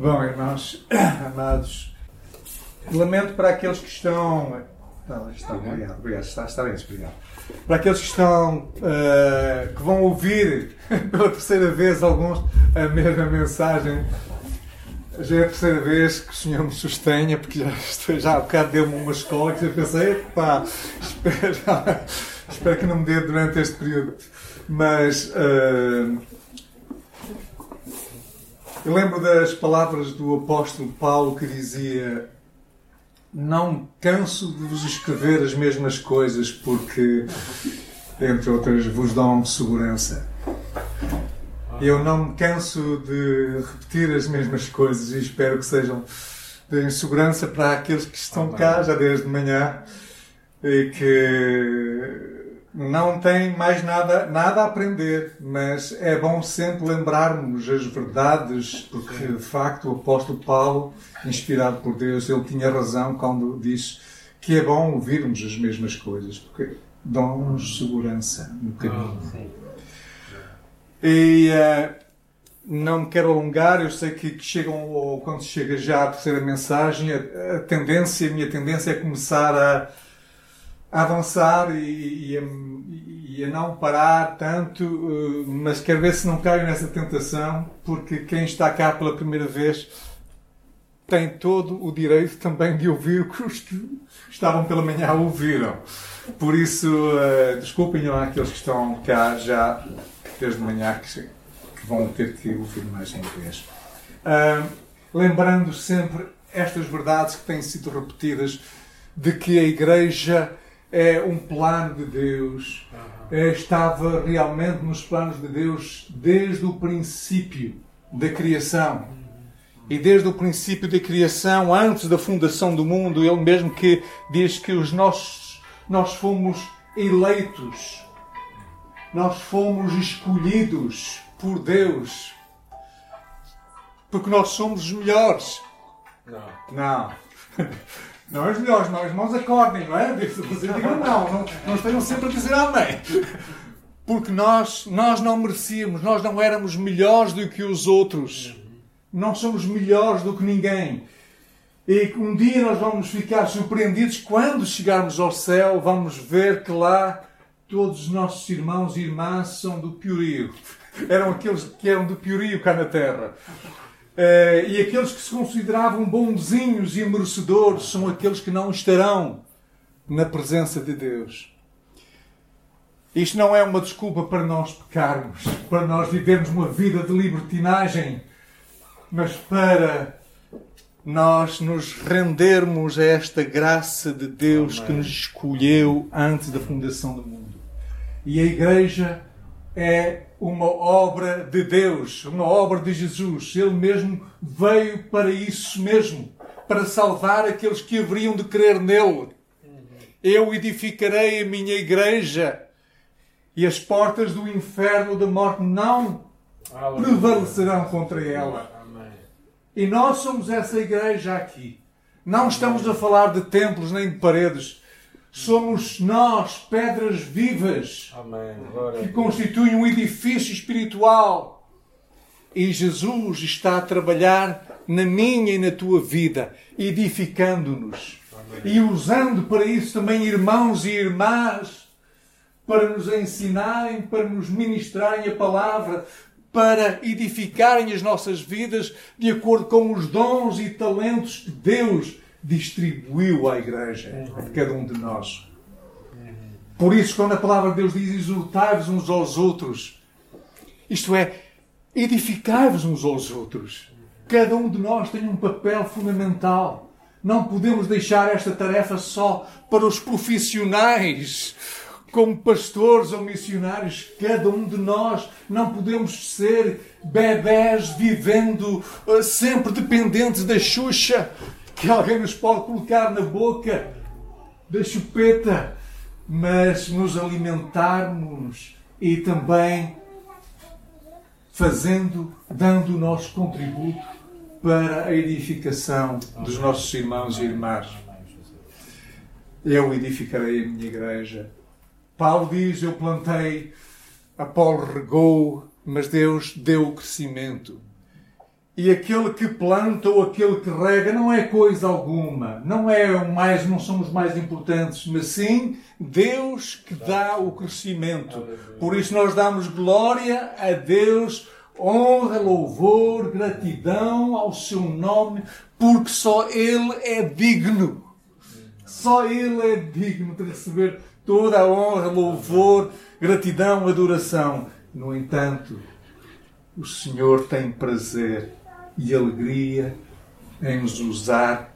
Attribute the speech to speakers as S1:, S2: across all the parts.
S1: Bom, irmãos, amados, lamento para aqueles que estão. Não, está, obrigado, obrigado, está, está bem, obrigado. Para aqueles que estão, uh, que vão ouvir pela terceira vez alguns a mesma mensagem, já é a terceira vez que o Senhor me sustenha, porque já, estou, já há bocado deu-me uma escola que eu pensei, pá, espero, espero que não me dê durante este período. Mas. Uh, eu lembro das palavras do apóstolo Paulo que dizia: Não canso de vos escrever as mesmas coisas, porque, entre outras, vos dão segurança. Eu não me canso de repetir as mesmas coisas e espero que sejam de segurança para aqueles que estão cá já desde manhã e que não tem mais nada, nada a aprender, mas é bom sempre lembrarmos as verdades, porque de facto o apóstolo Paulo, inspirado por Deus, ele tinha razão quando disse que é bom ouvirmos as mesmas coisas, porque dão-nos segurança no caminho. E uh, não me quero alongar, eu sei que, que chegam, ou quando chega já a terceira mensagem, a, a tendência, a minha tendência é começar a a avançar e, e, a, e, a, não parar tanto, eh, mas quero ver se não caio nessa tentação, porque quem está cá pela primeira vez tem todo o direito também de ouvir o que os que estavam pela manhã ouviram. Por isso, uh, desculpem lá aqueles que estão cá já desde manhã, que, que vão ter que ouvir mais uma vez. Uh, lembrando sempre estas verdades que têm sido repetidas de que a Igreja é um plano de Deus. É, estava realmente nos planos de Deus desde o princípio da criação. E desde o princípio da criação, antes da fundação do mundo, ele mesmo que diz que os nossos, nós fomos eleitos, nós fomos escolhidos por Deus, porque nós somos os melhores.
S2: Não.
S1: Não. Não os melhores, não, os irmãos acordem, não é? Você diga não, não, não estejam sempre a dizer amém. Porque nós, nós não merecíamos, nós não éramos melhores do que os outros. Não somos melhores do que ninguém. E um dia nós vamos ficar surpreendidos quando chegarmos ao céu, vamos ver que lá todos os nossos irmãos e irmãs são do piorio. Eram aqueles que eram do piorio cá na terra. Uh, e aqueles que se consideravam bonzinhos e merecedores são aqueles que não estarão na presença de Deus. Isto não é uma desculpa para nós pecarmos, para nós vivermos uma vida de libertinagem, mas para nós nos rendermos a esta graça de Deus Amém. que nos escolheu antes da fundação do mundo. E a Igreja é uma obra de Deus, uma obra de Jesus. Ele mesmo veio para isso mesmo, para salvar aqueles que haveriam de crer nele. Eu edificarei a minha igreja e as portas do inferno da morte não prevalecerão contra ela. E nós somos essa igreja aqui. Não estamos a falar de templos nem de paredes somos nós, pedras vivas, que constituem um edifício espiritual. E Jesus está a trabalhar na minha e na tua vida, edificando-nos. E usando para isso também irmãos e irmãs para nos ensinarem, para nos ministrarem a palavra, para edificarem as nossas vidas de acordo com os dons e talentos que Deus distribuiu à igreja, a cada um de nós. Por isso, quando a palavra de Deus diz exultai-vos uns aos outros, isto é, edificai-vos uns aos outros. Cada um de nós tem um papel fundamental. Não podemos deixar esta tarefa só para os profissionais, como pastores ou missionários. Cada um de nós não podemos ser bebés vivendo uh, sempre dependentes da Xuxa que alguém nos pode colocar na boca da chupeta, mas nos alimentarmos e também fazendo, dando o nosso contributo para a edificação dos nossos irmãos e irmãs. Eu edificarei a minha igreja. Paulo diz: Eu plantei, Apolo regou, mas Deus deu o crescimento. E aquele que planta ou aquele que rega não é coisa alguma, não é o mais, não são os mais importantes, mas sim Deus que dá o crescimento. Por isso nós damos glória a Deus, honra, louvor, gratidão ao seu nome, porque só ele é digno. Só ele é digno de receber toda a honra, louvor, gratidão, adoração. No entanto, o Senhor tem prazer e alegria em nos usar,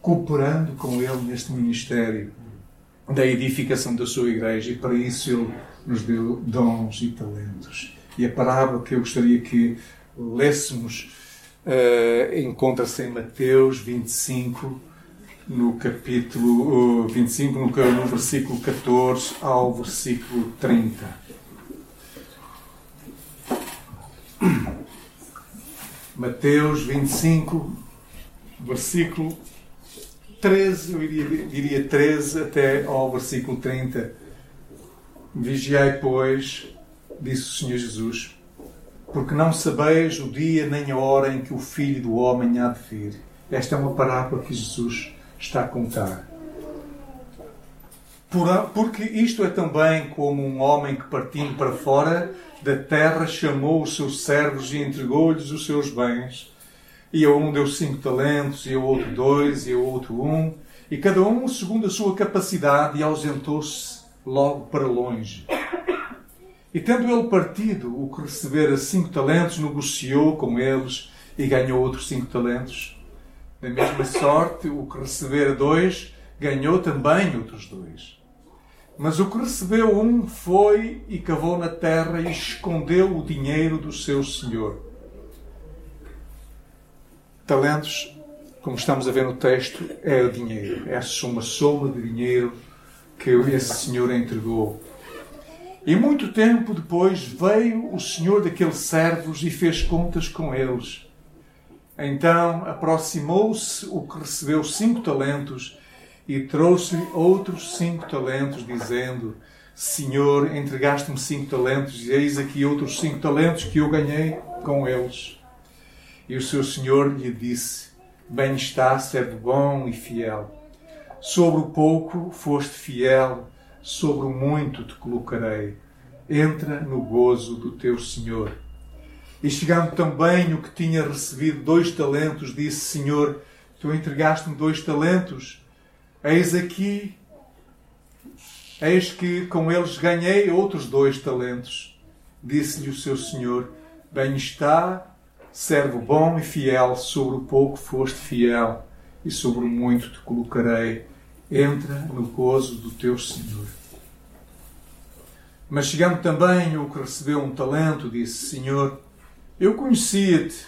S1: cooperando com Ele neste ministério da edificação da sua igreja e para isso Ele nos deu dons e talentos. E a parábola que eu gostaria que lêssemos uh, encontra-se em Mateus 25, no capítulo uh, 25, no, no versículo 14 ao versículo 30. Mateus 25, versículo 13, eu iria, diria 13 até ao versículo 30. Vigiai, pois, disse o Senhor Jesus, porque não sabeis o dia nem a hora em que o Filho do Homem há de vir. Esta é uma parábola que Jesus está a contar. Porque isto é também como um homem que partindo para fora da terra chamou os seus servos e entregou-lhes os seus bens. E a um deu cinco talentos, e a outro dois, e a outro um, e cada um segundo a sua capacidade, e ausentou-se logo para longe. E tendo ele partido, o que recebera cinco talentos, negociou com eles e ganhou outros cinco talentos. Da mesma sorte, o que recebera dois, ganhou também outros dois. Mas o que recebeu um foi e cavou na terra e escondeu o dinheiro do seu senhor. Talentos, como estamos a ver no texto, é o dinheiro. É uma soma de dinheiro que esse senhor entregou. E muito tempo depois veio o senhor daqueles servos e fez contas com eles. Então aproximou-se o que recebeu cinco talentos e trouxe-lhe outros cinco talentos, dizendo: Senhor, entregaste-me cinco talentos, e eis aqui outros cinco talentos que eu ganhei com eles. E o seu senhor lhe disse: Bem está, servo bom e fiel. Sobre o pouco foste fiel, sobre o muito te colocarei. Entra no gozo do teu senhor. E chegando também o que tinha recebido dois talentos, disse: Senhor, tu entregaste-me dois talentos Eis aqui, eis que com eles ganhei outros dois talentos. Disse-lhe o seu senhor: Bem está, servo bom e fiel, sobre o pouco foste fiel, e sobre o muito te colocarei. Entra no gozo do teu senhor. Mas chegando também o que recebeu um talento, disse: Senhor, eu conhecia-te,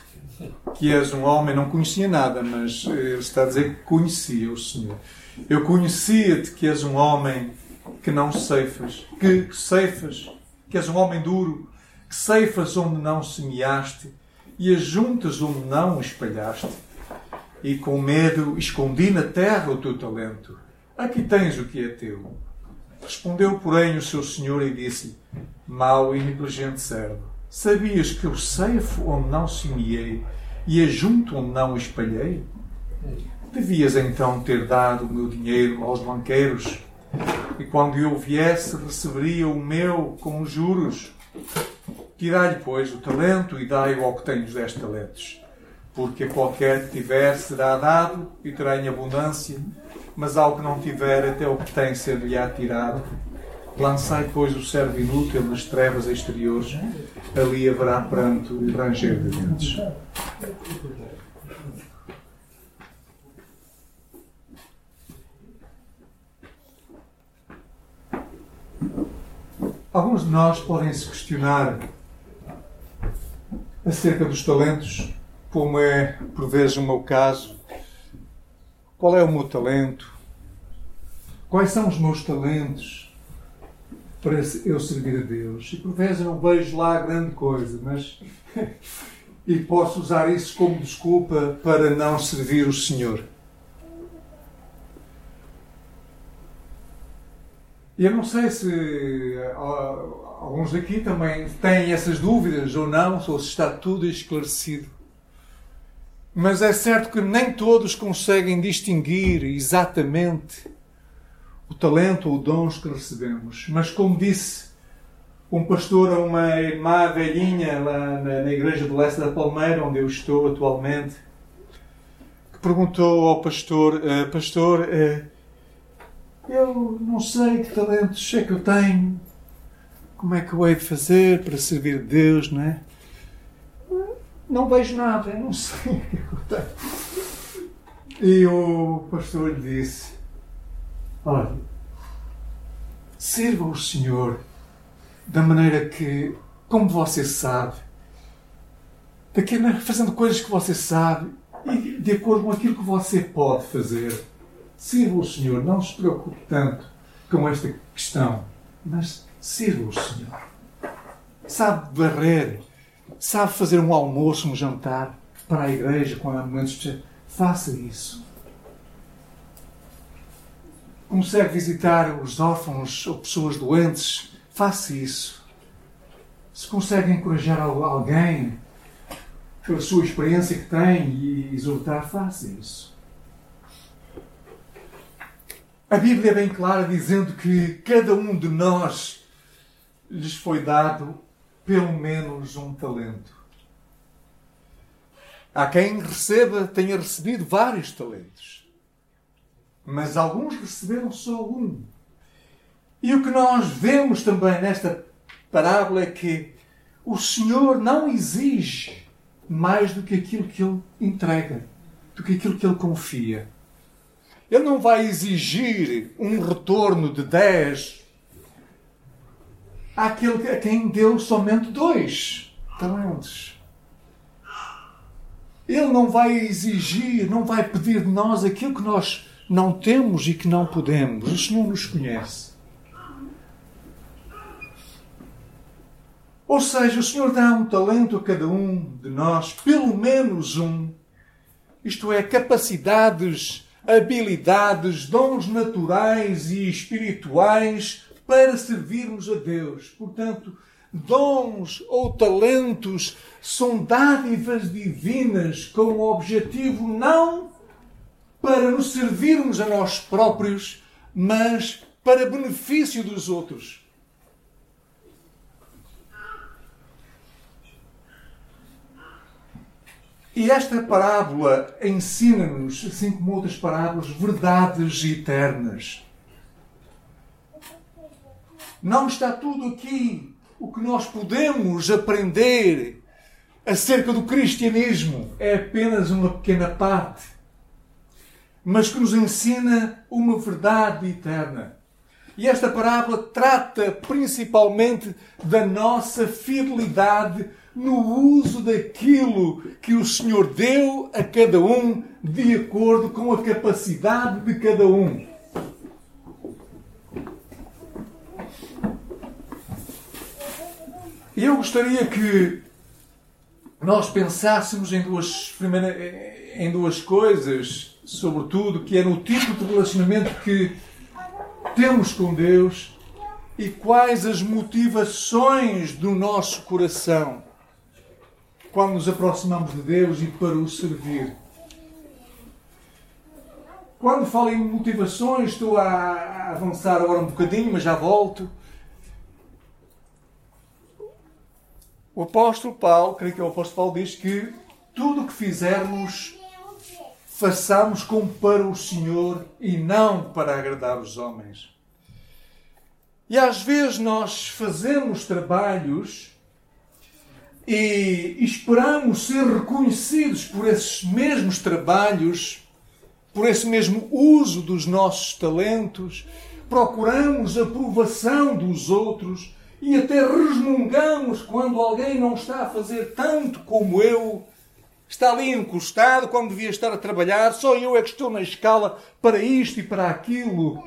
S1: que és um homem, não conhecia nada, mas ele está a dizer que conhecia o Senhor. Eu conhecia-te que és um homem que não ceifas, que, ceifas, que és um homem duro, que ceifas onde não semeaste e ajuntas onde não espalhaste. E com medo escondi na terra o teu talento. Aqui tens o que é teu. Respondeu, porém, o seu senhor e disse-lhe: Mau e negligente servo, sabias que eu ceifo onde não semeei e ajunto onde não espalhei? Devias então ter dado o meu dinheiro aos banqueiros, e quando eu viesse, receberia o meu com juros. Tirai-lhe, pois, o talento e dai-o ao que tem os dez talentos. Porque a qualquer que tiver será dado e terá em abundância, mas ao que não tiver, até o que tem ser-lhe-á tirado. Lançai, pois, o servo inútil nas trevas exteriores, ali haverá pranto e ranger de dentes. Alguns de nós podem se questionar acerca dos talentos, como é por vezes o meu caso. Qual é o meu talento? Quais são os meus talentos para eu servir a Deus? E por vezes eu vejo lá grande coisa, mas. e posso usar isso como desculpa para não servir o Senhor. Eu não sei se alguns aqui também têm essas dúvidas ou não, ou se está tudo esclarecido. Mas é certo que nem todos conseguem distinguir exatamente o talento ou dons que recebemos. Mas, como disse um pastor a uma irmã velhinha lá na, igreja do Leste da Palmeira, onde eu estou atualmente, que perguntou ao pastor: uh, Pastor, uh, eu não sei que talentos é que eu tenho, como é que eu hei de fazer para servir Deus, não é? Não vejo nada, eu não sei o que é eu tenho. E o pastor lhe disse: Olha, sirva o Senhor da maneira que, como você sabe, fazendo coisas que você sabe e de acordo com aquilo que você pode fazer. Sirva o Senhor, não se preocupe tanto com esta questão, mas sirva o Senhor. Sabe barrer, sabe fazer um almoço, um jantar para a igreja quando há momentos especiais. Faça isso. Consegue visitar os órfãos ou pessoas doentes? Faça isso. Se consegue encorajar alguém pela sua experiência que tem e exortar, faça isso. A Bíblia é bem clara dizendo que cada um de nós lhes foi dado pelo menos um talento. Há quem receba, tenha recebido vários talentos, mas alguns receberam só um. E o que nós vemos também nesta parábola é que o Senhor não exige mais do que aquilo que Ele entrega, do que aquilo que Ele confia. Ele não vai exigir um retorno de 10 àquele a quem deu somente dois talentos. Ele não vai exigir, não vai pedir de nós aquilo que nós não temos e que não podemos. O Senhor nos conhece. Ou seja, o Senhor dá um talento a cada um de nós, pelo menos um. Isto é, capacidades, habilidades, dons naturais e espirituais para servirmos a Deus. Portanto, dons ou talentos são dádivas divinas com o objetivo não para nos servirmos a nós próprios, mas para benefício dos outros. E esta parábola ensina-nos, assim como outras parábolas, verdades eternas. Não está tudo aqui o que nós podemos aprender acerca do cristianismo. É apenas uma pequena parte. Mas que nos ensina uma verdade eterna. E esta parábola trata principalmente da nossa fidelidade no uso daquilo que o Senhor deu a cada um de acordo com a capacidade de cada um. E eu gostaria que nós pensássemos em duas, em duas coisas, sobretudo, que é no tipo de relacionamento que temos com Deus e quais as motivações do nosso coração quando nos aproximamos de Deus e para o servir. Quando falo em motivações, estou a avançar agora um bocadinho, mas já volto. O apóstolo Paulo, creio que é o apóstolo Paulo, diz que tudo o que fizermos, façamos como para o Senhor e não para agradar os homens. E às vezes nós fazemos trabalhos e esperamos ser reconhecidos por esses mesmos trabalhos, por esse mesmo uso dos nossos talentos, procuramos aprovação dos outros e até resmungamos quando alguém não está a fazer tanto como eu. Está ali encostado quando devia estar a trabalhar, só eu é que estou na escala para isto e para aquilo.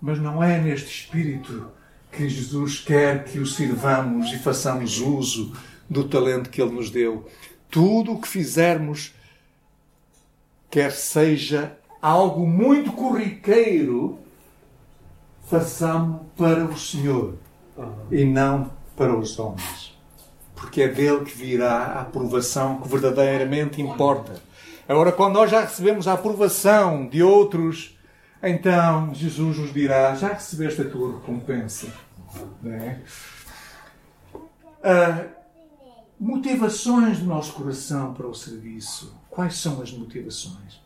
S1: Mas não é neste espírito que Jesus quer que o sirvamos e façamos uso do talento que Ele nos deu. Tudo o que fizermos, quer seja algo muito corriqueiro, façamos para o Senhor e não para os homens. Porque é dele que virá a aprovação que verdadeiramente importa. Agora, quando nós já recebemos a aprovação de outros, então Jesus nos dirá: Já recebeste a tua recompensa. É? Ah, motivações do nosso coração para o serviço. Quais são as motivações?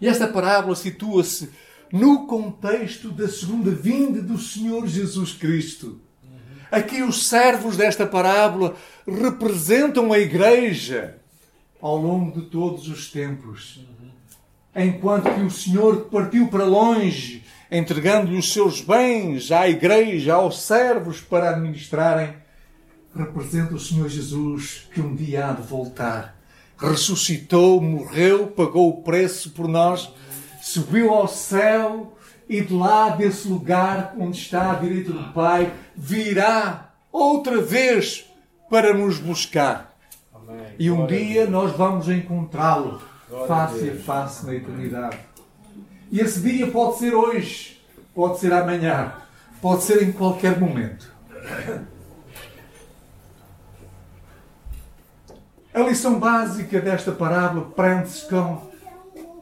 S1: E esta parábola situa-se no contexto da segunda vinda do Senhor Jesus Cristo. Aqui os servos desta parábola representam a igreja ao longo de todos os tempos. Enquanto que o Senhor partiu para longe, entregando-lhe os seus bens à igreja, aos servos para administrarem, representa o Senhor Jesus que um dia há de voltar. Ressuscitou, morreu, pagou o preço por nós, subiu ao céu e de lá, desse lugar onde está à direita do Pai, virá outra vez para nos buscar. Amém. E um Glória dia nós vamos encontrá-lo face a, a face na eternidade. E esse dia pode ser hoje, pode ser amanhã, pode ser em qualquer momento. A lição básica desta parábola prende-se com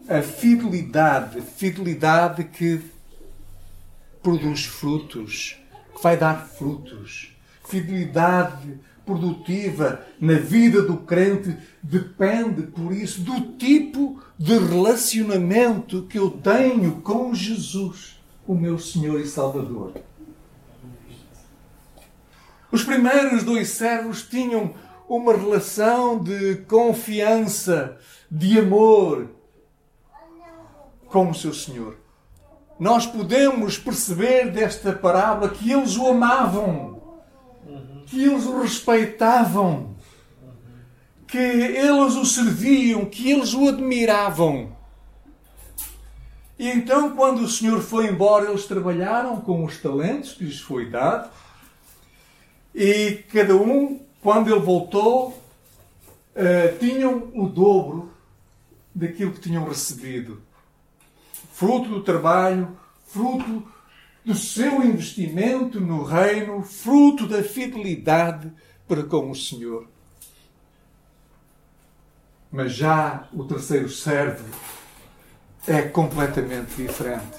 S1: a fidelidade, fidelidade que produz frutos, que vai dar frutos. Fidelidade produtiva na vida do crente depende, por isso, do tipo de relacionamento que eu tenho com Jesus, o meu Senhor e Salvador. Os primeiros dois servos tinham uma relação de confiança, de amor com o seu Senhor. Nós podemos perceber desta parábola que eles o amavam, que eles o respeitavam, que eles o serviam, que eles o admiravam. E então, quando o Senhor foi embora, eles trabalharam com os talentos que lhes foi dado, e cada um quando ele voltou, uh, tinham o dobro daquilo que tinham recebido. Fruto do trabalho, fruto do seu investimento no reino, fruto da fidelidade para com o Senhor. Mas já o terceiro servo é completamente diferente.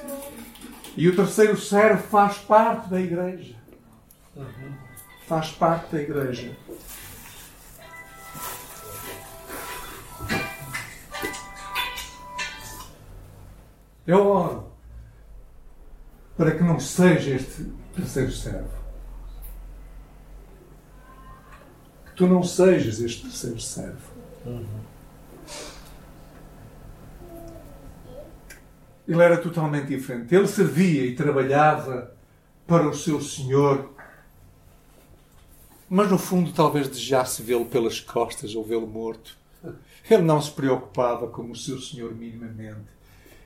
S1: E o terceiro servo faz parte da igreja. Uhum faz parte da igreja. Eu oro para que não seja este terceiro servo. Que tu não sejas este terceiro servo. Uhum. Ele era totalmente diferente. Ele servia e trabalhava para o seu Senhor mas no fundo talvez desejasse vê-lo pelas costas ou vê-lo morto. Ele não se preocupava com o seu senhor minimamente.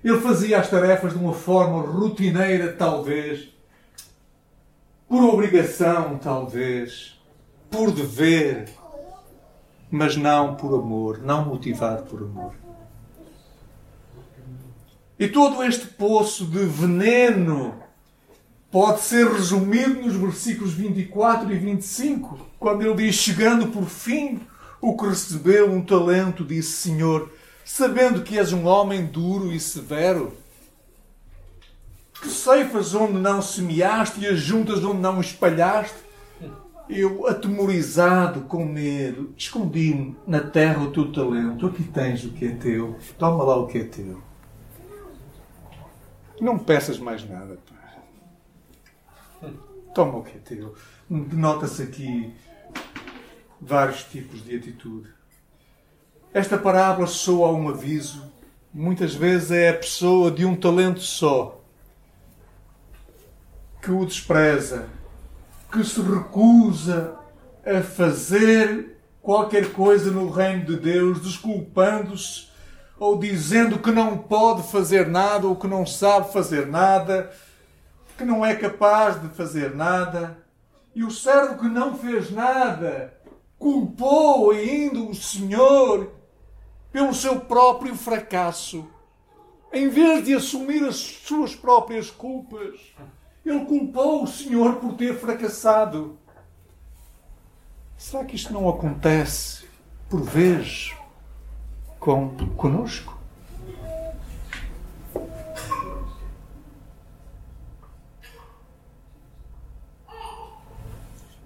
S1: Ele fazia as tarefas de uma forma rotineira, talvez, por obrigação, talvez, por dever, mas não por amor, não motivado por amor. E todo este poço de veneno pode ser resumido nos versículos 24 e 25, quando ele diz: Chegando por fim, o que recebeu um talento, disse: Senhor, sabendo que és um homem duro e severo, que ceifas onde não semeaste e as juntas onde não espalhaste, eu, atemorizado com medo, escondi na terra o teu talento. Aqui tens o que é teu. Toma lá o que é teu. Não peças mais nada. Toma o que é teu. Denota-se aqui vários tipos de atitude. Esta parábola soa um aviso. Muitas vezes é a pessoa de um talento só que o despreza, que se recusa a fazer qualquer coisa no reino de Deus, desculpando-se ou dizendo que não pode fazer nada ou que não sabe fazer nada que não é capaz de fazer nada, e o servo que não fez nada culpou ainda o Senhor pelo seu próprio fracasso. Em vez de assumir as suas próprias culpas, Ele culpou o Senhor por ter fracassado. Será que isto não acontece por vezes com conosco?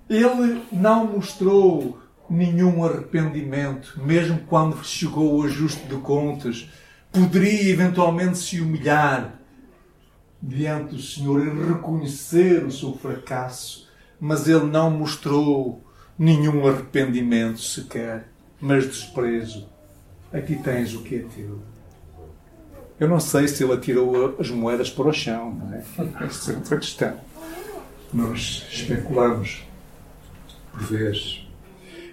S1: Ele não mostrou nenhum arrependimento, mesmo quando chegou o ajuste de contas. Poderia eventualmente se humilhar diante do Senhor e reconhecer o seu fracasso, mas ele não mostrou nenhum arrependimento sequer, mas desprezo. Aqui tens o que é teu. Eu não sei se ele atirou as moedas para o chão, não é? Essa é outra questão. Nós especulamos por.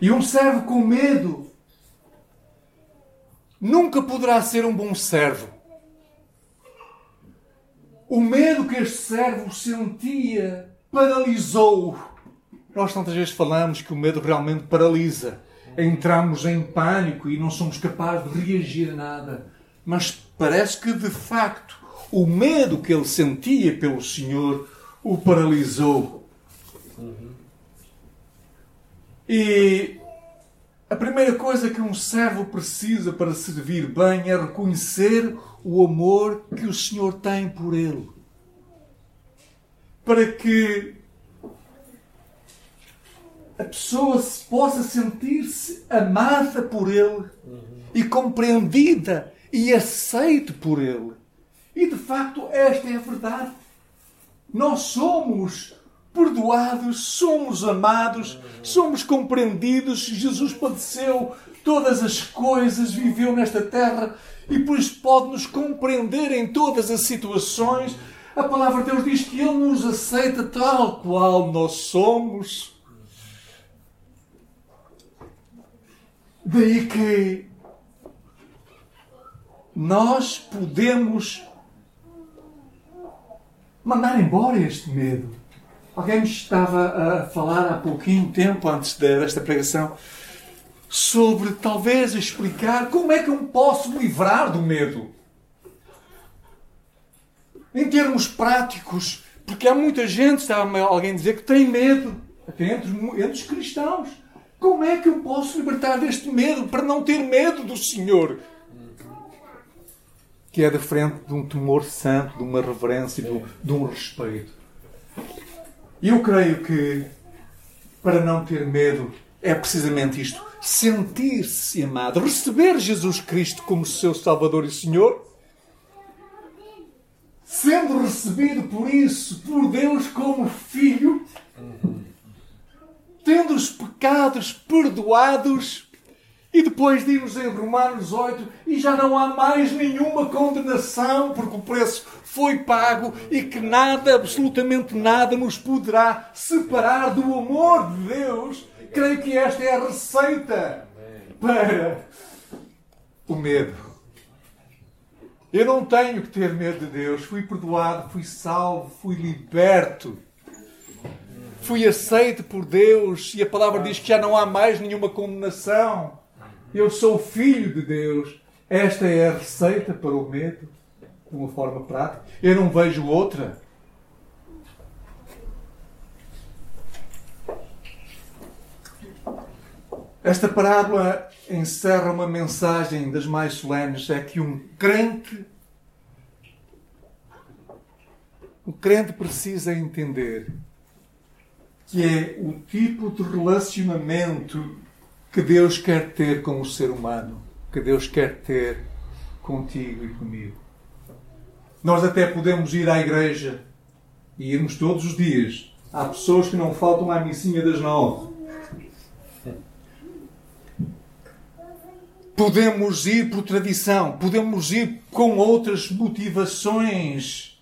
S1: E um servo com medo nunca poderá ser um bom servo. O medo que este servo sentia paralisou. Nós tantas vezes falamos que o medo realmente paralisa. Entramos em pânico e não somos capazes de reagir a nada. Mas parece que de facto o medo que ele sentia pelo Senhor o paralisou. Uhum. E a primeira coisa que um servo precisa para servir bem é reconhecer o amor que o Senhor tem por ele. Para que a pessoa possa sentir-se amada por ele e compreendida e aceite por ele. E de facto, esta é a verdade. Nós somos perdoados, somos amados, somos compreendidos. Jesus padeceu todas as coisas, viveu nesta terra e por isso pode nos compreender em todas as situações. A palavra de Deus diz que Ele nos aceita tal qual nós somos. Daí que nós podemos mandar embora este medo Alguém me estava a falar há pouquinho tempo, antes desta pregação, sobre talvez explicar como é que eu me posso livrar do medo. Em termos práticos, porque há muita gente, estava alguém a dizer que tem medo, até entre, entre os cristãos. Como é que eu posso libertar deste medo para não ter medo do Senhor? Que é diferente de um temor santo, de uma reverência, de um, de um respeito. E eu creio que para não ter medo é precisamente isto: sentir-se amado, receber Jesus Cristo como seu Salvador e Senhor, sendo recebido por isso, por Deus como filho, tendo os pecados perdoados e depois diz em Romanos 8: e já não há mais nenhuma condenação, porque o preço foi pago e que nada, absolutamente nada, nos poderá separar do amor de Deus. Creio que esta é a receita para o medo. Eu não tenho que ter medo de Deus. Fui perdoado, fui salvo, fui liberto. Fui aceito por Deus e a palavra diz que já não há mais nenhuma condenação. Eu sou filho de Deus. Esta é a receita para o medo, de uma forma prática. Eu não vejo outra. Esta parábola encerra uma mensagem das mais solenes: é que um crente, o crente precisa entender que é o tipo de relacionamento que Deus quer ter com o ser humano, que Deus quer ter contigo e comigo. Nós até podemos ir à igreja e irmos todos os dias. Há pessoas que não faltam à missinha das nove. Podemos ir por tradição, podemos ir com outras motivações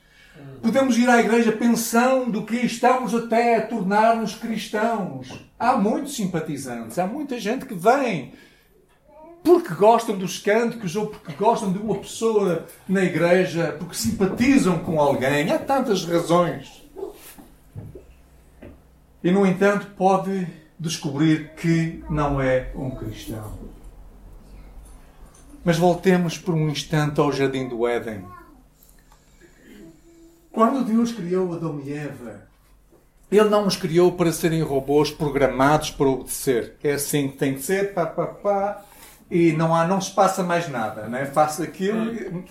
S1: Podemos ir à igreja pensando que estamos até a tornar-nos cristãos. Há muitos simpatizantes, há muita gente que vem porque gostam dos cânticos ou porque gostam de uma pessoa na igreja, porque simpatizam com alguém. Há tantas razões. E, no entanto, pode descobrir que não é um cristão. Mas voltemos por um instante ao jardim do Éden. Quando Deus criou Adão e Eva, Ele não os criou para serem robôs programados para obedecer. É assim que tem que ser, pá, pá, pá, e não, há, não se passa mais nada. Né? Faço aquilo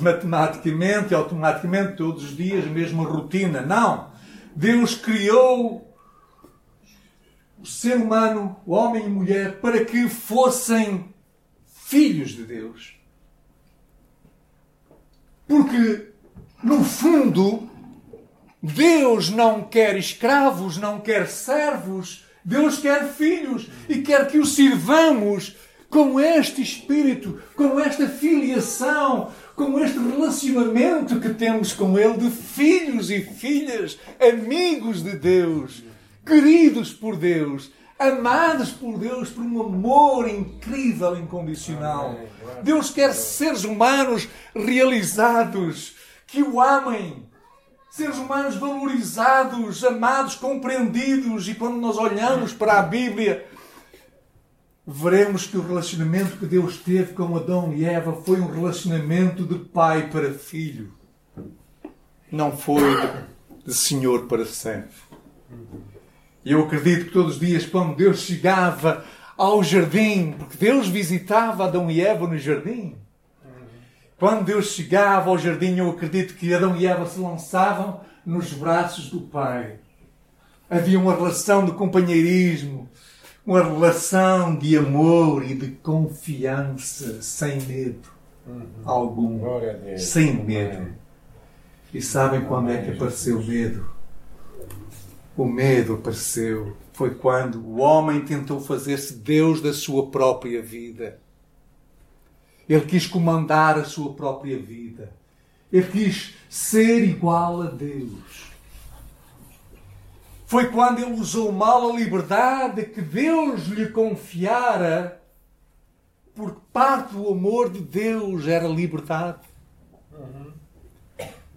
S1: matematicamente, automaticamente, todos os dias, mesma rotina. Não! Deus criou o ser humano, o homem e mulher, para que fossem filhos de Deus. Porque, no fundo, Deus não quer escravos, não quer servos, Deus quer filhos e quer que os sirvamos com este espírito, com esta filiação, com este relacionamento que temos com Ele de filhos e filhas, amigos de Deus, queridos por Deus, amados por Deus por um amor incrível, incondicional. Deus quer seres humanos realizados, que o amem. Seres humanos valorizados, amados, compreendidos. E quando nós olhamos para a Bíblia, veremos que o relacionamento que Deus teve com Adão e Eva foi um relacionamento de pai para filho. Não foi de senhor para servo. Eu acredito que todos os dias, quando Deus chegava ao jardim, porque Deus visitava Adão e Eva no jardim, quando Deus chegava ao jardim, eu acredito que Adão e Eva se lançavam nos braços do Pai. Havia uma relação de companheirismo, uma relação de amor e de confiança, sem medo uhum. algum. Sem medo. E sabem quando é que apareceu o medo? O medo apareceu. Foi quando o homem tentou fazer-se Deus da sua própria vida. Ele quis comandar a sua própria vida. Ele quis ser igual a Deus foi quando ele usou mal a liberdade que Deus lhe confiara, porque parte do amor de Deus era liberdade. Uhum.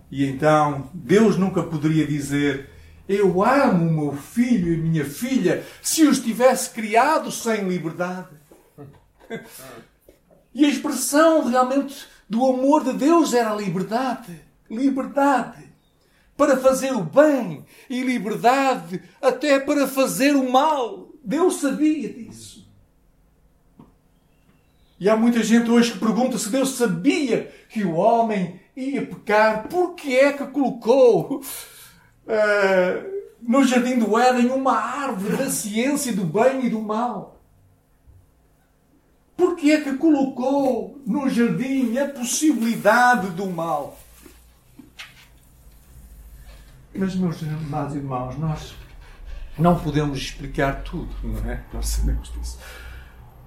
S1: E então Deus nunca poderia dizer: Eu amo o meu filho e minha filha se os tivesse criado sem liberdade. E a expressão realmente do amor de Deus era liberdade. Liberdade para fazer o bem e liberdade até para fazer o mal. Deus sabia disso. E há muita gente hoje que pergunta se Deus sabia que o homem ia pecar, por que é que colocou uh, no jardim do Éden uma árvore da ciência do bem e do mal? Por que é que colocou no jardim a possibilidade do mal? Mas, meus amados irmãos, nós não podemos explicar tudo, não é? Nós sabemos disso.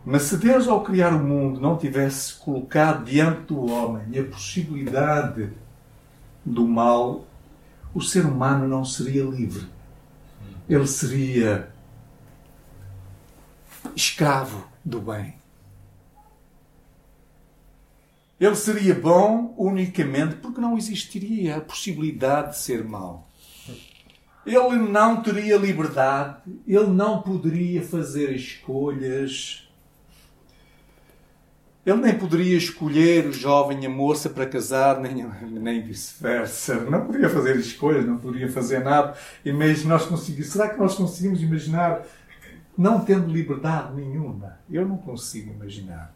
S1: Mas se Deus, ao criar o mundo, não tivesse colocado diante do homem a possibilidade do mal, o ser humano não seria livre. Ele seria escravo do bem. Ele seria bom unicamente porque não existiria a possibilidade de ser mau ele não teria liberdade, ele não poderia fazer escolhas. Ele nem poderia escolher o jovem e a moça para casar, nem, nem vice-versa. Não poderia fazer escolhas, não poderia fazer nada. E mesmo nós conseguimos. Será que nós conseguimos imaginar não tendo liberdade nenhuma? Eu não consigo imaginar.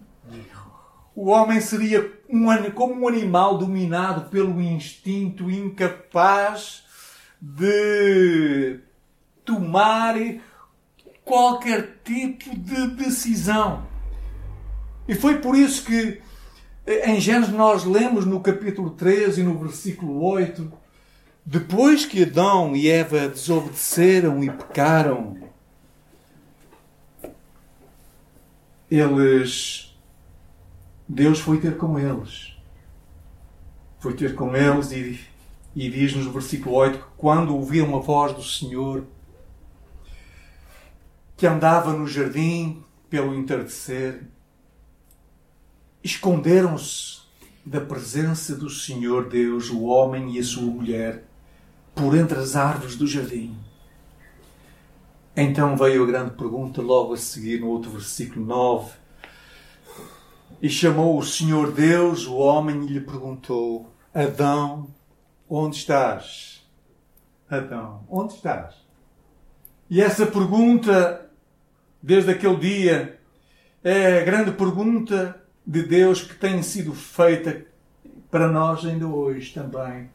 S1: O homem seria um, como um animal dominado pelo instinto, incapaz de tomar qualquer tipo de decisão. E foi por isso que em Gênesis nós lemos no capítulo 13 e no versículo 8, depois que Adão e Eva desobedeceram e pecaram, eles Deus foi ter com eles. Foi ter com eles e e diz-nos no versículo 8 que quando ouviram a voz do Senhor, que andava no jardim pelo entardecer, esconderam-se da presença do Senhor Deus, o homem e a sua mulher, por entre as árvores do jardim. Então veio a grande pergunta, logo a seguir, no outro versículo 9. E chamou o Senhor Deus o homem e lhe perguntou: Adão, Onde estás? Adão, onde estás? E essa pergunta, desde aquele dia, é a grande pergunta de Deus que tem sido feita para nós ainda hoje também.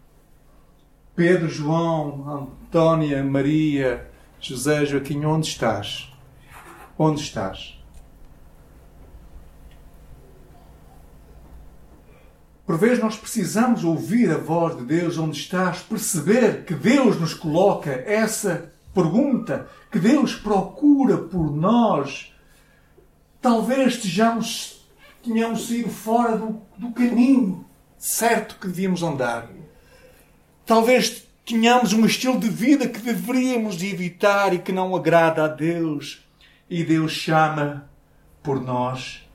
S1: Pedro, João, Antônia, Maria, José, Joaquim, onde estás? Onde estás? Por vezes nós precisamos ouvir a voz de Deus onde estás, perceber que Deus nos coloca essa pergunta, que Deus procura por nós. Talvez estejamos, tenhamos saído fora do, do caminho certo que devíamos andar. Talvez tenhamos um estilo de vida que deveríamos evitar e que não agrada a Deus. E Deus chama por nós.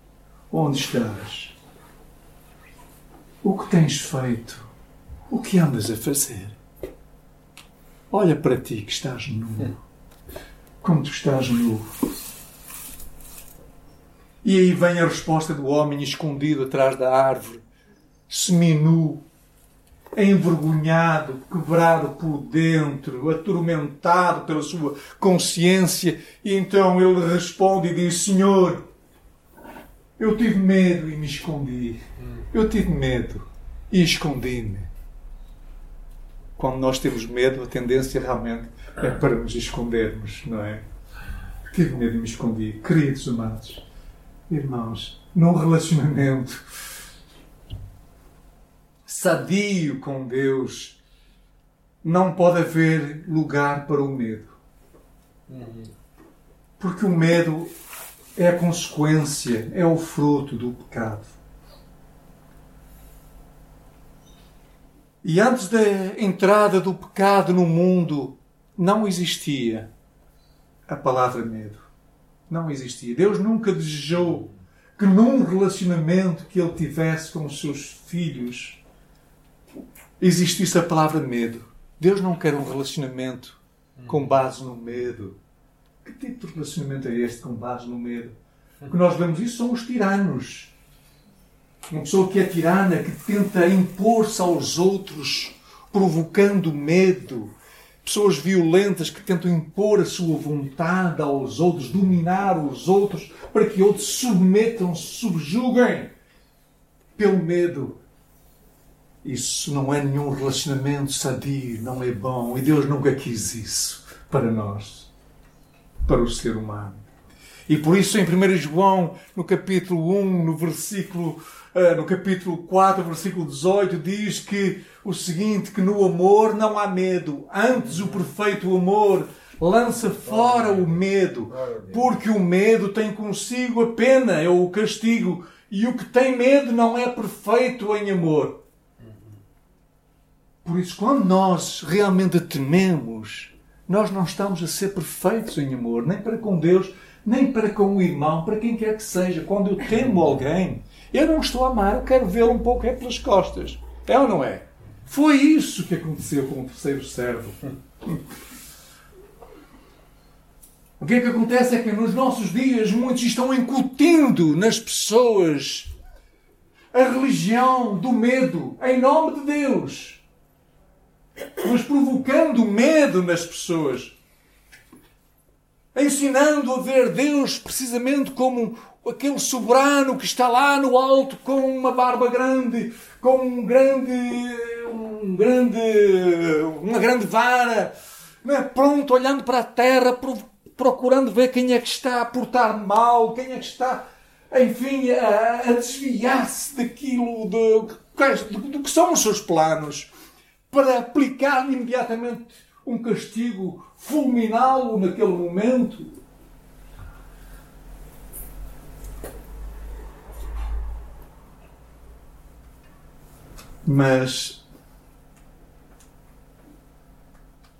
S1: Onde estás? O que tens feito? O que andas a fazer? Olha para ti que estás nu. Como tu estás nu. E aí vem a resposta do homem escondido atrás da árvore, seminu, envergonhado, quebrado por dentro, atormentado pela sua consciência. E então ele responde e diz: Senhor, eu tive medo e me escondi. Eu tive medo e escondi-me. Quando nós temos medo, a tendência realmente é para nos escondermos, não é? Tive medo e me escondi. Queridos amados, irmãos, num relacionamento sadio com Deus, não pode haver lugar para o medo. Porque o medo é a consequência, é o fruto do pecado. E antes da entrada do pecado no mundo, não existia a palavra medo. Não existia. Deus nunca desejou que num relacionamento que ele tivesse com os seus filhos existisse a palavra medo. Deus não quer um relacionamento com base no medo. Que tipo de relacionamento é este com base no medo? O que nós vemos isso são os tiranos. Uma pessoa que é tirana, que tenta impor-se aos outros, provocando medo. Pessoas violentas que tentam impor a sua vontade aos outros, dominar os outros, para que outros submetam, subjuguem pelo medo. Isso não é nenhum relacionamento sadio, não é bom. E Deus nunca quis isso para nós, para o ser humano. E por isso, em 1 João, no capítulo 1, no versículo, uh, no capítulo 4, versículo 18, diz que o seguinte: que no amor não há medo, antes o perfeito amor lança fora o medo, porque o medo tem consigo a pena, é o castigo, e o que tem medo não é perfeito em amor. Por isso, quando nós realmente tememos, nós não estamos a ser perfeitos em amor, nem para com Deus, nem para com o irmão, para quem quer que seja. Quando eu temo alguém, eu não estou a amar, eu quero vê-lo um pouco é pelas costas. É ou não é? Foi isso que aconteceu com o terceiro servo. O que é que acontece é que nos nossos dias muitos estão incutindo nas pessoas a religião do medo em nome de Deus mas provocando medo nas pessoas. Ensinando a ver Deus precisamente como aquele soberano que está lá no alto com uma barba grande, com um grande, um grande, uma grande vara, é? pronto, olhando para a terra, procurando ver quem é que está a portar mal, quem é que está, enfim, a, a desviar-se daquilo, do, do que são os seus planos para aplicar imediatamente um castigo, fulminá-lo naquele momento. Mas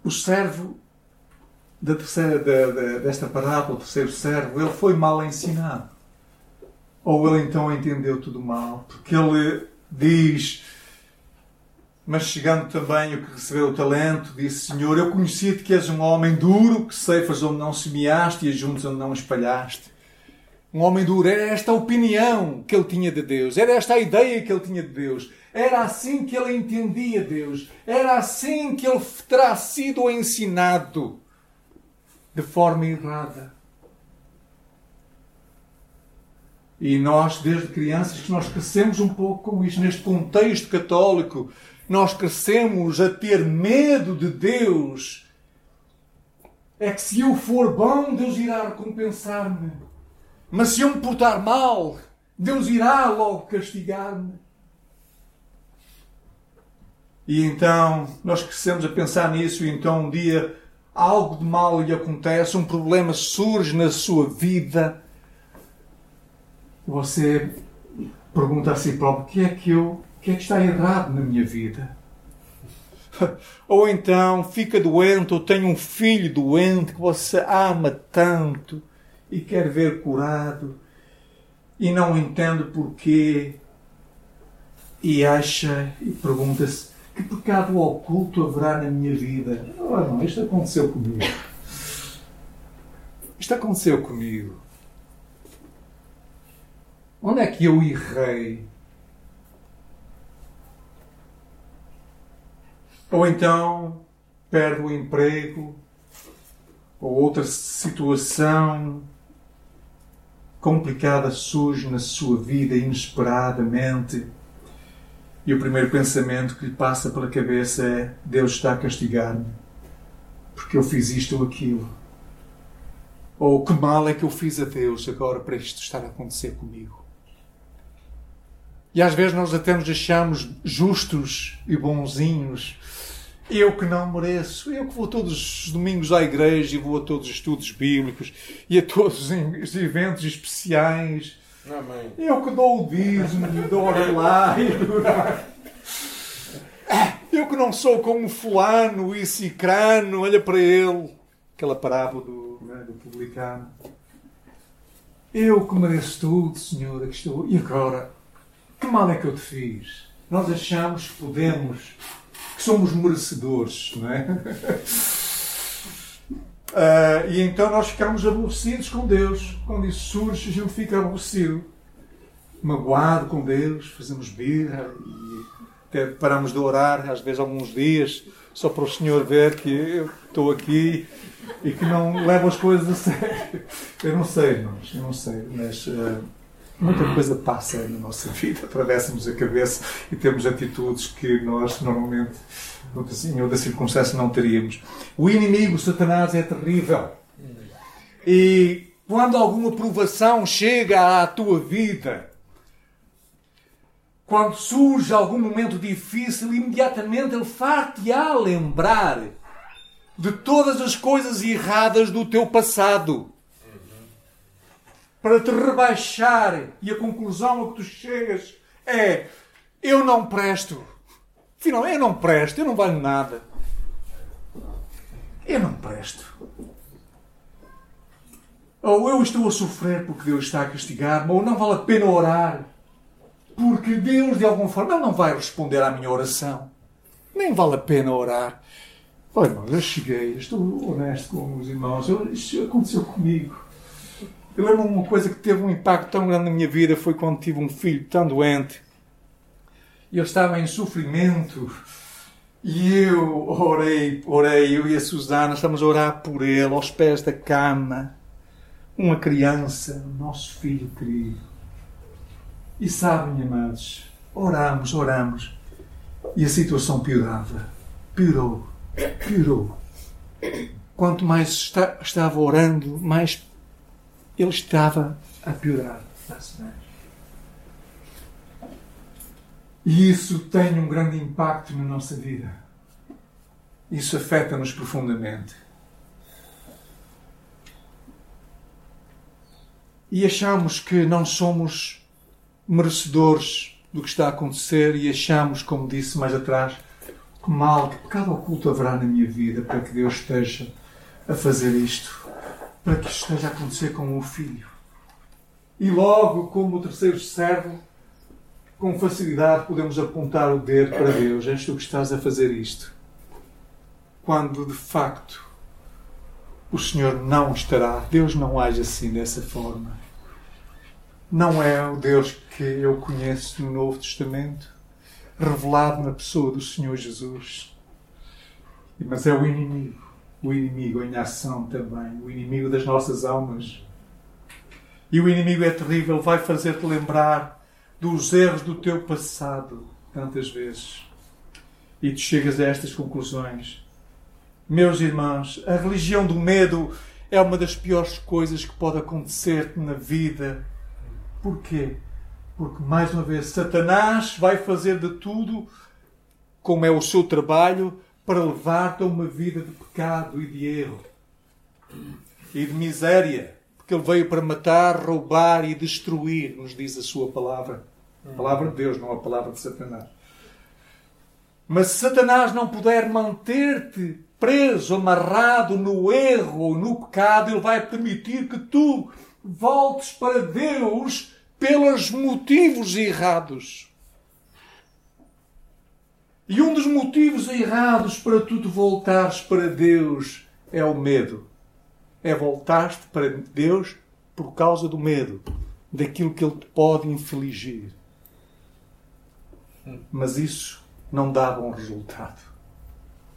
S1: o servo da terceira, da, da, desta parábola, o terceiro servo, ele foi mal ensinado. Ou ele então entendeu tudo mal, porque ele diz mas chegando também o que recebeu o talento, disse: Senhor, eu conhecia-te que és um homem duro, que ceifas onde não semeaste e ajuntas onde não espalhaste. Um homem duro. Era esta a opinião que ele tinha de Deus. Era esta a ideia que ele tinha de Deus. Era assim que ele entendia Deus. Era assim que ele terá sido ensinado de forma errada. E nós, desde crianças, que nós crescemos um pouco com isto, neste contexto católico, nós crescemos a ter medo de Deus. É que se eu for bom, Deus irá recompensar-me. Mas se eu me portar mal, Deus irá logo castigar-me. E então nós crescemos a pensar nisso, e então um dia algo de mal lhe acontece, um problema surge na sua vida você pergunta a si próprio: o que é que eu, que é que está errado na minha vida? Ou então fica doente, ou tem um filho doente que você ama tanto e quer ver curado e não entende porquê e acha e pergunta-se que pecado oculto haverá na minha vida? Oh, não, isto aconteceu comigo. Isto aconteceu comigo. Onde é que eu errei? Ou então perde o emprego, ou outra situação complicada surge na sua vida inesperadamente. E o primeiro pensamento que lhe passa pela cabeça é: Deus está a castigar-me porque eu fiz isto ou aquilo. Ou que mal é que eu fiz a Deus agora para isto estar a acontecer comigo. E às vezes nós até nos achamos justos e bonzinhos. Eu que não mereço, eu que vou todos os domingos à igreja e vou a todos os estudos bíblicos e a todos os eventos especiais. Amém. Eu que dou o dízimo, dou e Eu que não sou como fulano e cicrano, olha para ele. Aquela parábola do, né, do publicano. Eu que mereço tudo, Senhor, aqui estou. E agora que mal é que eu te fiz? Nós achamos que podemos, que somos merecedores, não é? Uh, e então nós ficamos aborrecidos com Deus. Quando isso surge, a gente fica aborrecido, magoado com Deus, fazemos birra e até paramos de orar, às vezes alguns dias, só para o Senhor ver que eu estou aqui e que não levo as coisas a sério. Eu não sei, irmãos, eu não sei, mas. Uh, muita coisa passa na nossa vida, atravessa-nos a cabeça e temos atitudes que nós normalmente, em outra circunstância, não teríamos. O inimigo, Satanás, é terrível. E quando alguma provação chega à tua vida, quando surge algum momento difícil, imediatamente ele far-te-á lembrar de todas as coisas erradas do teu passado para te rebaixar e a conclusão a que tu chegas é eu não presto. Afinal, eu não presto, eu não valho nada. Eu não presto. Ou eu estou a sofrer porque Deus está a castigar-me, ou não vale a pena orar. Porque Deus, de alguma forma, não vai responder à minha oração. Nem vale a pena orar. Olha, irmãos, eu cheguei, estou honesto com os irmãos. Isso aconteceu comigo. Eu lembro uma coisa que teve um impacto tão grande na minha vida foi quando tive um filho tão doente. E eu estava em sofrimento. E eu orei, orei, eu e a Susana estamos a orar por ele, aos pés da cama. Uma criança, nosso filho querido. E sabem, amados, oramos, oramos. E a situação piorava. Piorou, piorou. Quanto mais está, estava orando, mais ele estava a piorar. E isso tem um grande impacto na nossa vida. Isso afeta-nos profundamente. E achamos que não somos merecedores do que está a acontecer e achamos, como disse mais atrás, que mal, que pecado oculto haverá na minha vida para que Deus esteja a fazer isto para que isto esteja a acontecer com o filho. E logo, como o terceiro servo, com facilidade podemos apontar o dedo para Deus. És tu que estás a fazer isto. Quando de facto o Senhor não estará. Deus não age assim dessa forma. não é o Deus que eu conheço no Novo Testamento, revelado na pessoa do Senhor Jesus. Mas é o inimigo, o inimigo em ação também, o inimigo das nossas almas. E o inimigo é terrível, vai fazer-te lembrar dos erros do teu passado, tantas vezes. E tu chegas a estas conclusões. Meus irmãos, a religião do medo é uma das piores coisas que pode acontecer na vida Porquê? Porque, mais uma vez, Satanás vai fazer de tudo, como é o seu trabalho, para levar-te a uma vida de pecado e de erro e de miséria. Porque ele veio para matar, roubar e destruir, nos diz a sua palavra. A palavra de Deus, não a palavra de Satanás. Mas se Satanás não puder manter-te preso, amarrado no erro ou no pecado, ele vai permitir que tu voltes para Deus pelos motivos errados. E um dos motivos errados para tu te voltares para Deus é o medo. É voltar-te para Deus por causa do medo, daquilo que Ele te pode infligir. Mas isso não dava um resultado.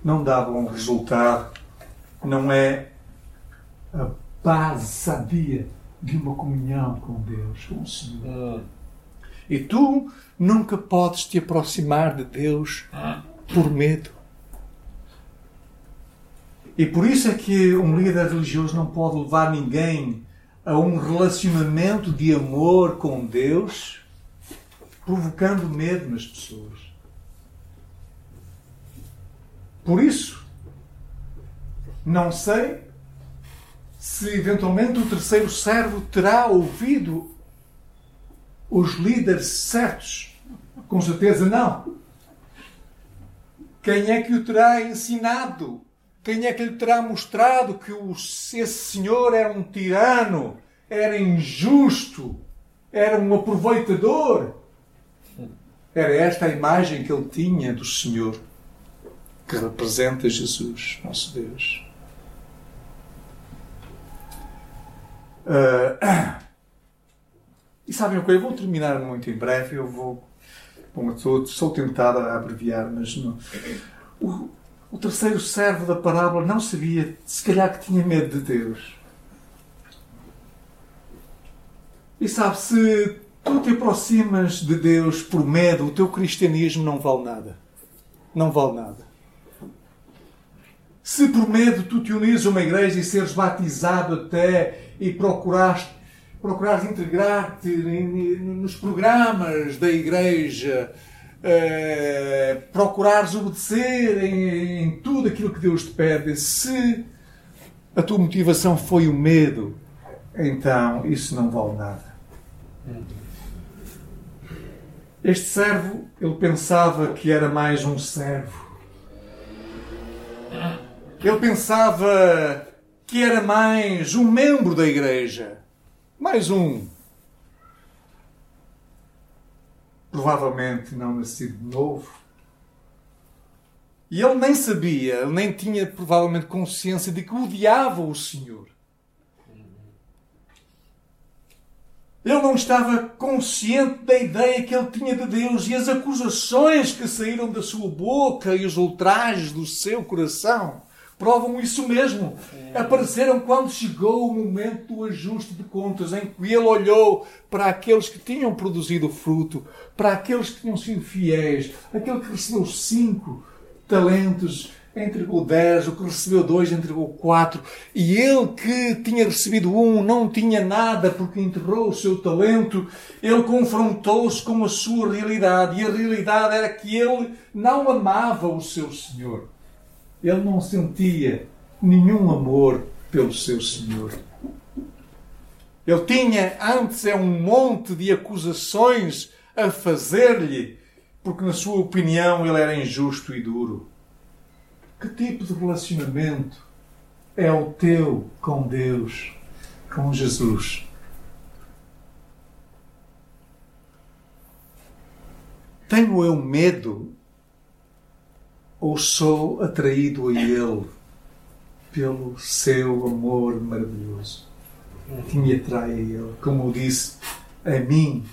S1: Não dava um resultado. Não é a base sadia de uma comunhão com Deus, com o Senhor. E tu nunca podes te aproximar de Deus por medo. E por isso é que um líder religioso não pode levar ninguém a um relacionamento de amor com Deus, provocando medo nas pessoas. Por isso, não sei se eventualmente o terceiro servo terá ouvido os líderes certos. Com certeza não. Quem é que o terá ensinado? Quem é que lhe terá mostrado que esse senhor era um tirano, era injusto, era um aproveitador? Era esta a imagem que ele tinha do Senhor, que representa Jesus, nosso Deus. Uh, e sabem o que? Eu vou terminar muito em breve. Eu vou. Bom, estou, sou tentado a abreviar, mas não. O, o terceiro servo da parábola não sabia, se calhar, que tinha medo de Deus. E sabe, se tu te aproximas de Deus por medo, o teu cristianismo não vale nada. Não vale nada. Se por medo tu te unires a uma igreja e seres batizado até e procuraste, procurares integrar-te nos programas da igreja, eh, procurares obedecer em, em tudo aquilo que Deus te pede, se a tua motivação foi o medo, então isso não vale nada. Este servo, ele pensava que era mais um servo. Ele pensava que era mais um membro da igreja. Mais um. Provavelmente não nascido de novo. E ele nem sabia, nem tinha provavelmente consciência de que odiava o Senhor. Ele não estava consciente da ideia que ele tinha de Deus e as acusações que saíram da sua boca e os ultrajes do seu coração provam isso mesmo. Apareceram quando chegou o momento do ajuste de contas, em que ele olhou para aqueles que tinham produzido fruto, para aqueles que tinham sido fiéis, aquele que recebeu cinco talentos entregou dez, o que recebeu dois entregou quatro, e ele que tinha recebido um não tinha nada porque enterrou o seu talento, ele confrontou-se com a sua realidade, e a realidade era que ele não amava o seu Senhor ele não sentia nenhum amor pelo seu Senhor. Ele tinha antes é um monte de acusações a fazer-lhe, porque na sua opinião ele era injusto e duro. Que tipo de relacionamento é o teu com Deus, com Jesus? Tenho eu medo ou sou atraído a Ele pelo seu amor maravilhoso que me atrai a Ele. Como disse A mim,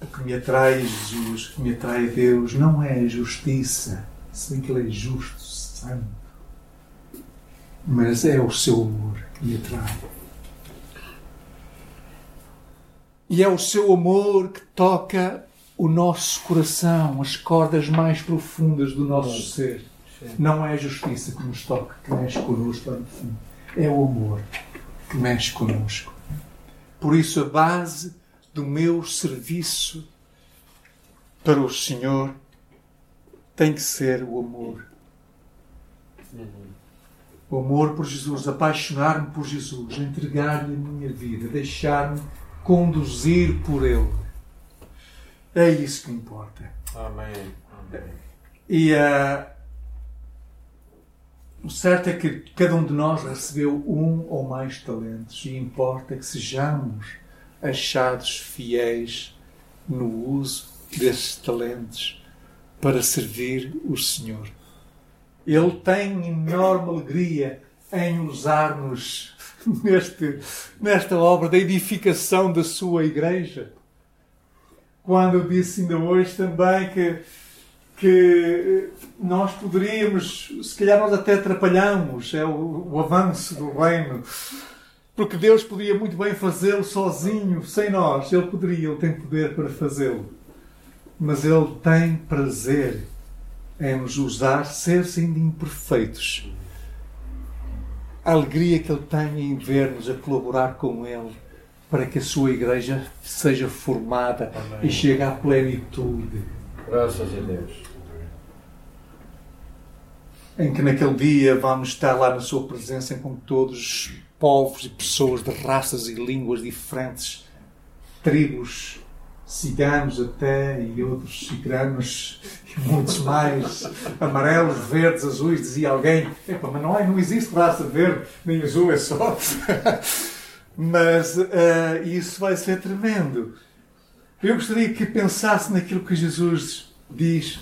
S1: o que me atrai a Jesus, o que me atrai a Deus, não é a justiça, se bem que Ele é justo, santo, mas é o seu amor que me atrai. E é o seu amor que toca o nosso coração, as cordas mais profundas do nosso ser. Não é a justiça que nos toca, que mexe connosco lá no fundo. É o amor que mexe connosco. Por isso, a base do meu serviço para o Senhor tem que ser o amor. O amor por Jesus, apaixonar-me por Jesus, entregar-lhe a minha vida, deixar-me conduzir por Ele. É isso que importa.
S2: Amém. Amém.
S1: E uh, o certo é que cada um de nós recebeu um ou mais talentos e importa que sejamos achados fiéis no uso desses talentos para servir o Senhor. Ele tem enorme alegria em usar-nos neste, nesta obra da edificação da sua igreja. Quando disse ainda hoje também que, que nós poderíamos, se calhar nós até atrapalhamos é o, o avanço do reino, porque Deus podia muito bem fazê-lo sozinho, sem nós. Ele poderia, Ele tem poder para fazê-lo. Mas Ele tem prazer em nos usar, ser ainda imperfeitos a alegria que Ele tem em ver-nos a colaborar com Ele para que a sua igreja seja formada Amém. e chegue à plenitude.
S2: Graças a Deus.
S1: Em que naquele dia vamos estar lá na sua presença com todos os povos e pessoas de raças e línguas diferentes, tribos, ciganos até e outros ciganos muitos mais amarelos, verdes, azuis, dizia alguém. Epa, mas não, é, não existe raça verde nem azul, é só. mas uh, isso vai ser tremendo. Eu gostaria que pensasse naquilo que Jesus diz.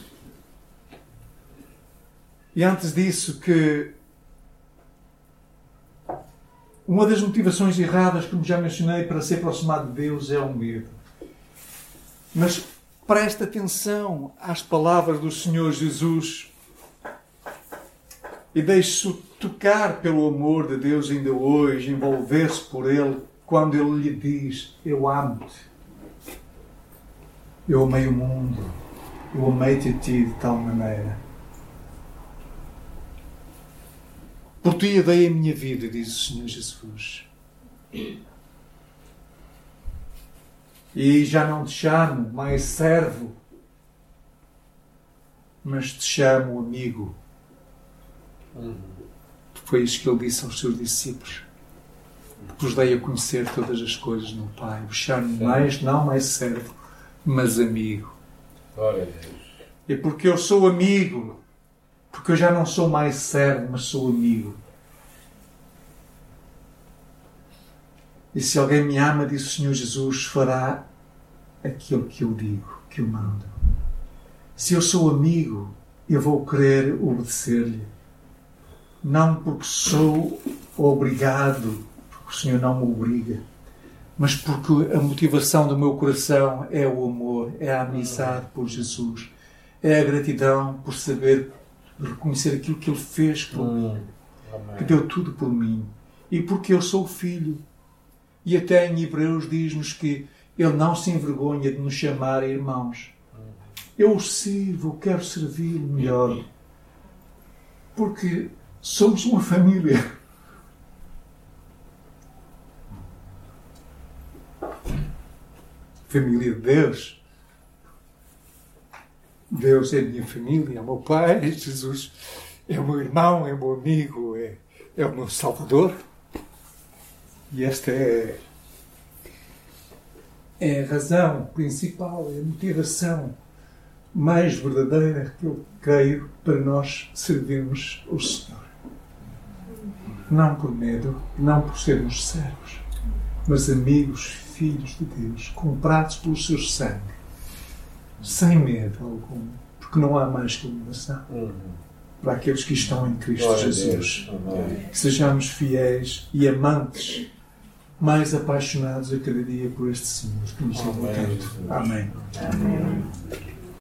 S1: E antes disso, que uma das motivações erradas, como já mencionei, para se aproximar de Deus é o medo. Mas Preste atenção às palavras do Senhor Jesus e deixe-se tocar pelo amor de Deus ainda hoje, envolver-se por Ele, quando Ele lhe diz: Eu amo-te. Eu amei o mundo. Eu amei-te a ti de tal maneira. Por ti eu dei a minha vida, diz o Senhor Jesus. E já não te chamo mais servo, mas te chamo amigo. Foi isso que ele disse aos seus discípulos. Vos dei a conhecer todas as coisas no Pai. Vos mais, não mais servo, mas amigo.
S2: Glória a Deus.
S1: E porque eu sou amigo, porque eu já não sou mais servo, mas sou amigo. E se alguém me ama, diz o Senhor Jesus, fará aquilo que eu digo, que eu mando. Se eu sou amigo, eu vou querer obedecer-lhe. Não porque sou obrigado, porque o Senhor não me obriga, mas porque a motivação do meu coração é o amor, é a amizade por Jesus, é a gratidão por saber reconhecer aquilo que Ele fez por mim, hum, que deu tudo por mim, e porque eu sou filho e até em Hebreus diz-nos que ele não se envergonha de nos chamar irmãos. Eu o sirvo, quero servi-lo melhor. Porque somos uma família. Família de Deus. Deus é minha família, é meu Pai, Jesus é meu irmão, é meu amigo, é, é o meu Salvador. E esta é, é a razão principal, é a motivação mais verdadeira que eu creio para nós servirmos o Senhor. Não por medo, não por sermos servos, mas amigos, filhos de Deus, comprados pelo seu sangue, sem medo algum, porque não há mais condenação. Uhum. Para aqueles que estão em Cristo Glória Jesus. Que sejamos fiéis e amantes mais apaixonados a cada dia por este Senhor que nos salva
S2: Amém.
S1: tanto. Amém.
S3: Amém.